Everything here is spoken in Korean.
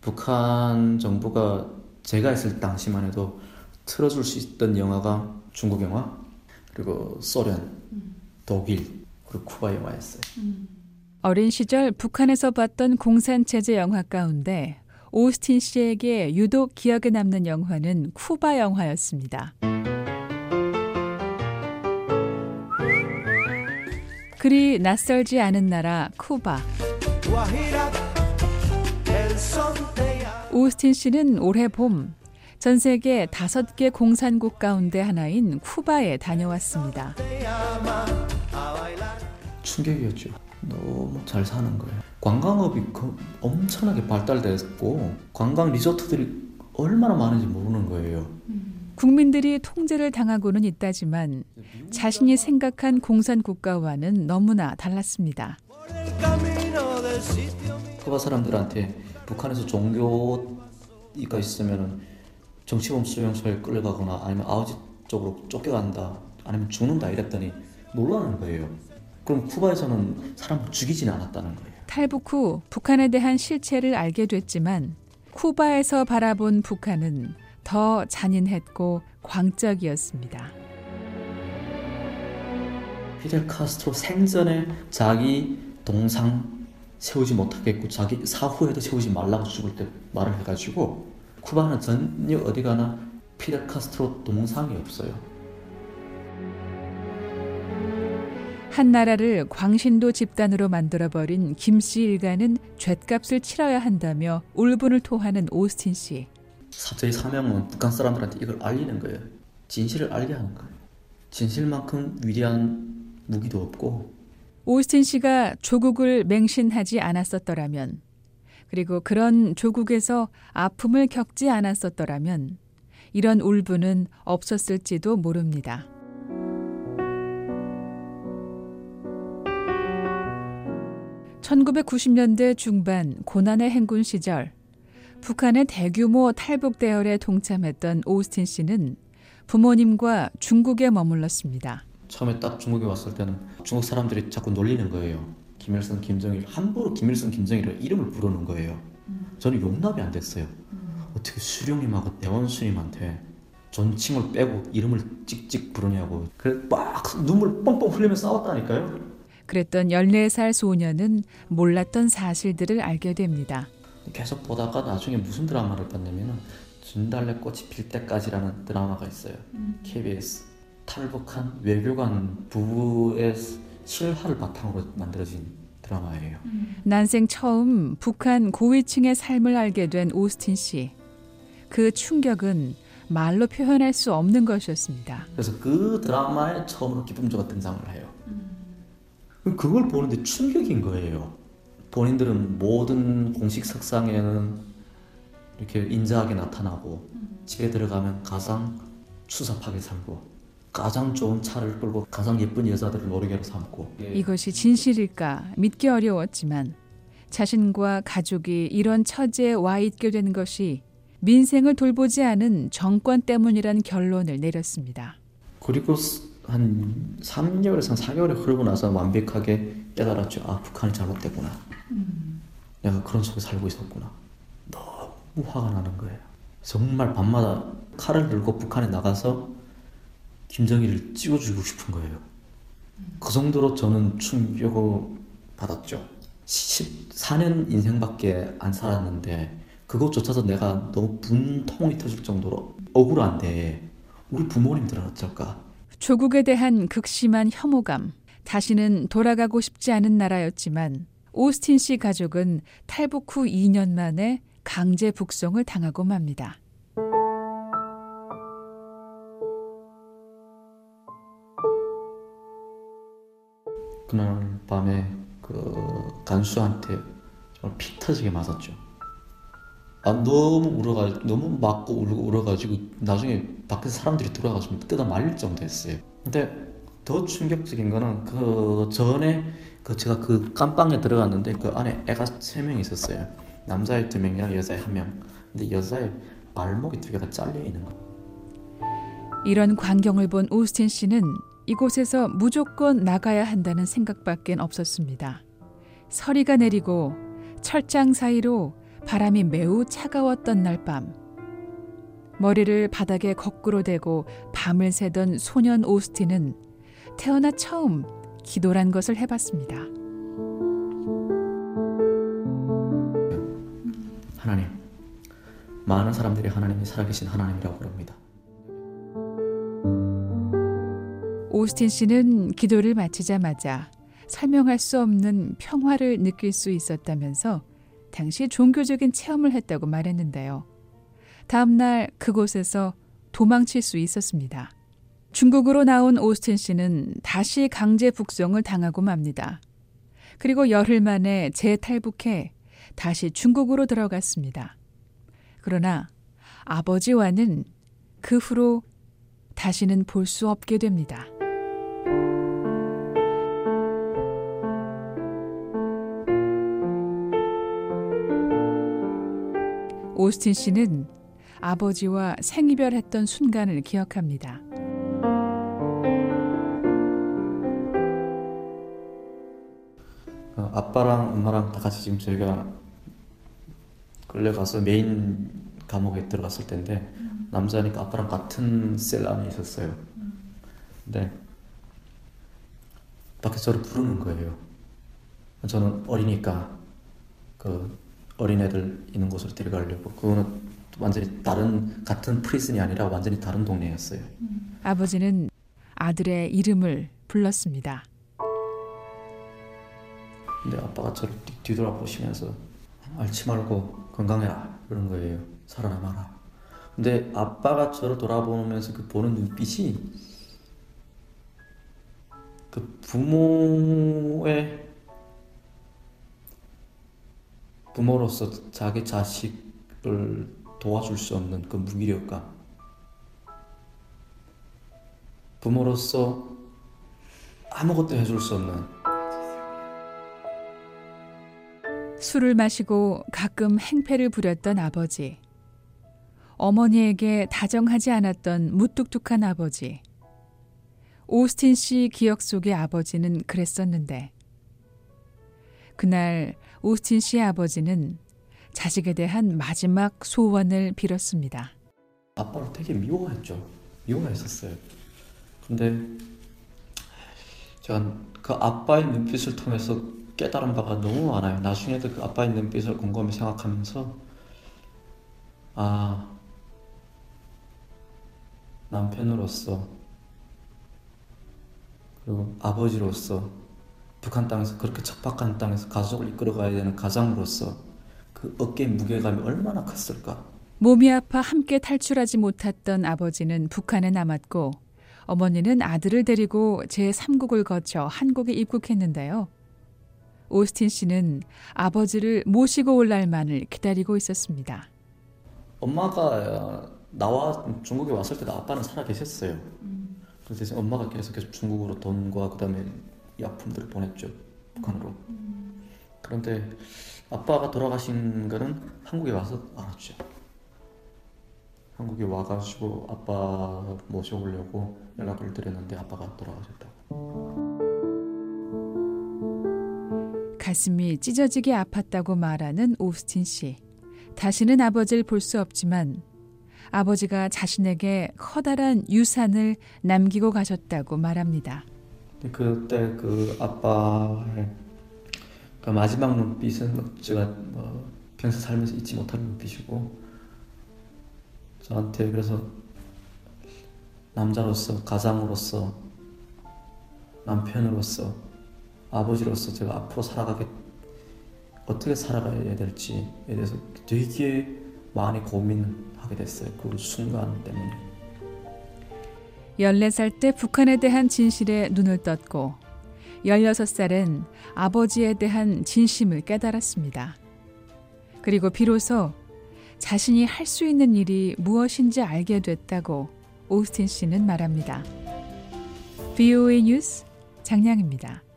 북한 정부가 제가 있을 당시만 해도 틀어줄 수 있던 영화가 중국 영화 그리고 소련, 독일 그리고 쿠바 영화였어요. 어린 시절 북한에서 봤던 공산체제 영화 가운데 오스틴 씨에게 유독 기억에 남는 영화는 쿠바 영화였습니다. 그리 낯설지 않은 나라 쿠바. 오스틴 씨는 올해 봄 전 세계 다섯 개 공산국 가운데 하나인 쿠바에 다녀왔습니다. 충격이었죠. 너무 잘 사는 거예요. 관광업이 그 엄청나게 발달됐고 관광 리조트들이 얼마나 많은지 모르는 거예요. 국민들이 통제를 당하고는 있다지만 자신이 생각한 공산 국가와는 너무나 달랐습니다. 쿠바 사람들한테 북한에서 종교가 있으면 정치범 수용소에 끌려가거나 아니면 아우지 쪽으로 쫓겨간다 아니면 죽는다 이랬더니 놀라는 거예요. 그럼 쿠바에서는 사람을 죽이지는 않았다는 거예요. 탈북 후 북한에 대한 실체를 알게 됐지만 쿠바에서 바라본 북한은 더 잔인했고 광적이었습니다. 피델 카스트로 생전에 자기 동상 세우지 못하겠고 자기 사후에도 세우지 말라고 죽을 때 말을 해가지고 쿠바는 전혀 어디 가나 피델 카스트로 동상이 없어요. 한 나라를 광신도 집단으로 만들어버린 김씨 일가는 죗값을 치러야 한다며 울분을 토하는 오스틴 씨. 저희 사명은 북한 사람들한테 이걸 알리는 거예요. 진실을 알게 하는 거예요. 진실만큼 위대한 무기도 없고. 오스틴 씨가 조국을 맹신하지 않았었더라면, 그리고 그런 조국에서 아픔을 겪지 않았었더라면, 이런 울분은 없었을지도 모릅니다. 1990년대 중반 고난의 행군 시절 북한의 대규모 탈북 대열에 동참했던 오스틴 씨는 부모님과 중국에 머물렀습니다. 처음에 딱 중국에 왔을 때는 중국 사람들이 자꾸 놀리는 거예요. 김일성, 김정일 함부로 김일성, 김정일을 이름을 부르는 거예요. 저는 용납이 안 됐어요. 어떻게 수령님하고 대원수님한테 존칭을 빼고 이름을 찍찍 부르냐고. 그래 막 눈물 뻥뻥 흘리면서 싸웠다니까요. 그랬던 14살 소녀는 몰랐던 사실들을 알게 됩니다. 계속 보다가 나중에 무슨 드라마를 봤냐면은 진달래 꽃이 필 때까지라는 드라마가 있어요. 음. KBS 탈북한 외교관 부부의 실화를 바탕으로 만들어진 드라마예요. 음. 난생 처음 북한 고위층의 삶을 알게 된 오스틴 씨. 그 충격은 말로 표현할 수 없는 것이었습니다. 그래서 그 드라마에 처음으로 기쁨조가 등장을 해요. 음. 그걸 보는데 충격인 거예요. 본인들은 모든 공식 석상에는 이렇게 인자하게 나타나고 집에 들어가면 가장 추잡하게 살고 가장 좋은 차를 끌고 가장 예쁜 여자들을 노리개로 삼고 이것이 진실일까 믿기 어려웠지만 자신과 가족이 이런 처지에 와 있게 된 것이 민생을 돌보지 않은 정권 때문이란 결론을 내렸습니다. 그리고 한 3개월에서 4개월이 흐르고 나서 완벽하게 깨달았죠. 아, 북한이 잘못됐구나. 음. 내가 그런 속에 살고 있었구나. 너무 화가 나는 거예요. 정말 밤마다 칼을 들고 북한에 나가서 김정일을 찍어주고 싶은 거예요. 그 정도로 저는 충격을 받았죠. 14년 인생밖에 안 살았는데 그것조차도 내가 너무 분통이 터질 정도로 억울한데 우리 부모님들은 어쩔까? 조국에 대한 극심한 혐오감, 다시는 돌아가고 싶지 않은 나라였지만 오스틴 씨 가족은 탈북 후 2년 만에 강제 북송을 당하고 맙니다. 그날 밤에 그 간수한테 정말 피 터지게 맞았죠. 아 너무 울어가지고 너무 맞고 울고 울어가지고 나중에 밖에서 사람들이 들어와가지고 뜯어 말릴 정도였어요. 근데 더 충격적인 거는 그 전에 그 제가 그 깜방에 들어갔는데 그 안에 애가 세 명 있었어요. 남자애 두 명이랑 여자애 한 명. 근데 여자애 발목이 두 개가 잘려 있는 거. 이런 광경을 본 오스틴 씨는 이곳에서 무조건 나가야 한다는 생각밖엔 없었습니다. 서리가 내리고 철장 사이로 바람이 매우 차가웠던 날 밤. 머리를 바닥에 거꾸로 대고 밤을 새던 소년 오스틴은 태어나 처음 기도란 것을 해봤습니다. 하나님, 많은 사람들이 하나님이 살아계신 하나님이라고 그럽니다. 오스틴 씨는 기도를 마치자마자 설명할 수 없는 평화를 느낄 수 있었다면서 당시 종교적인 체험을 했다고 말했는데요. 다음날 그곳에서 도망칠 수 있었습니다. 중국으로 나온 오스틴 씨는 다시 강제 북송을 당하고 맙니다. 그리고 열흘 만에 재탈북해 다시 중국으로 들어갔습니다. 그러나 아버지와는 그 후로 다시는 볼 수 없게 됩니다. 오스틴 씨는 아버지와 생이별했던 순간을 기억합니다. 어, 아빠랑 엄마랑 다 같이 지금 저희가 끌려가서 메인 감옥에 들어갔을 텐데 남자니까 아빠랑 같은 셀 안에 있었어요. 근데 밖에서 저를 부르는 거예요. 저는 어리니까 그 어린애들 있는 곳으로 데려가려고 그거는 완전히 다른 같은 프리즌이 아니라 완전히 다른 동네였어요. 아버지는 아들의 이름을 불렀습니다. 근데 아빠가 저를 뒤- 뒤돌아보시면서 앓지 말고 건강해라 그런 거예요. 살아남아라. 근데 아빠가 저를 돌아보면서 그 보는 눈빛이 그 부모의 부모로서 자기 자식을 도와줄 수 없는 그 무기력감 부모로서 아무것도 해줄 수 없는 술을 마시고 가끔 행패를 부렸던 아버지. 어머니에게 다정하지 않았던 무뚝뚝한 아버지. 오스틴 씨 기억 속의 아버지는 그랬었는데. 그날 오스틴 씨의 아버지는 자식에 대한 마지막 소원을 빌었습니다. 아빠를 되게 미워했죠. 미워했었어요. 근데 제가 그 아빠의 눈빛을 통해서 깨달은 바가 너무 많아요. 나중에도 그 아빠의 눈빛을 곰곰이 생각하면서 아 남편으로서 그리고 아버지로서 북한 땅에서 그렇게 척박한 땅에서 가족을 이끌어가야 되는 가장으로서 그 어깨 무게감이 얼마나 컸을까. 몸이 아파 함께 탈출하지 못했던 아버지는 북한에 남았고 어머니는 아들을 데리고 제3국을 거쳐 한국에 입국했는데요. 오스틴 씨는 아버지를 모시고 올 날만을 기다리고 있었습니다. 엄마가 나와 중국에 왔을 때도 아빠는 살아 계셨어요. 그래서 이제 엄마가 계속해서 중국으로 돈과 그다음에 약품들을 보냈죠 북한으로. 그런데 아빠가 돌아가신 거는 한국에 와서 알았죠. 한국에 와가지고 아빠 모셔오려고 연락을 드렸는데 아빠가 돌아가셨다고. 가슴이 찢어지게 아팠다고 말하는 오스틴 씨. 다시는 아버지를 볼 수 없지만 아버지가 자신에게 커다란 유산을 남기고 가셨다고 말합니다. 그때 그 아빠의 그 마지막 눈빛은 제가 뭐 평생 살면서 잊지 못할 눈빛이고 저한테 그래서 남자로서 가장으로서 남편으로서 아버지로서 제가 앞으로 살아가게 어떻게 살아가야 될지에 대해서 되게 많이 고민하게 됐어요. 그 순간 때문에 14살 때 북한에 대한 진실에 눈을 떴고 16살엔 아버지에 대한 진심을 깨달았습니다. 그리고 비로소 자신이 할 수 있는 일이 무엇인지 알게 됐다고 오스틴 씨는 말합니다. VOA 뉴스 장량입니다.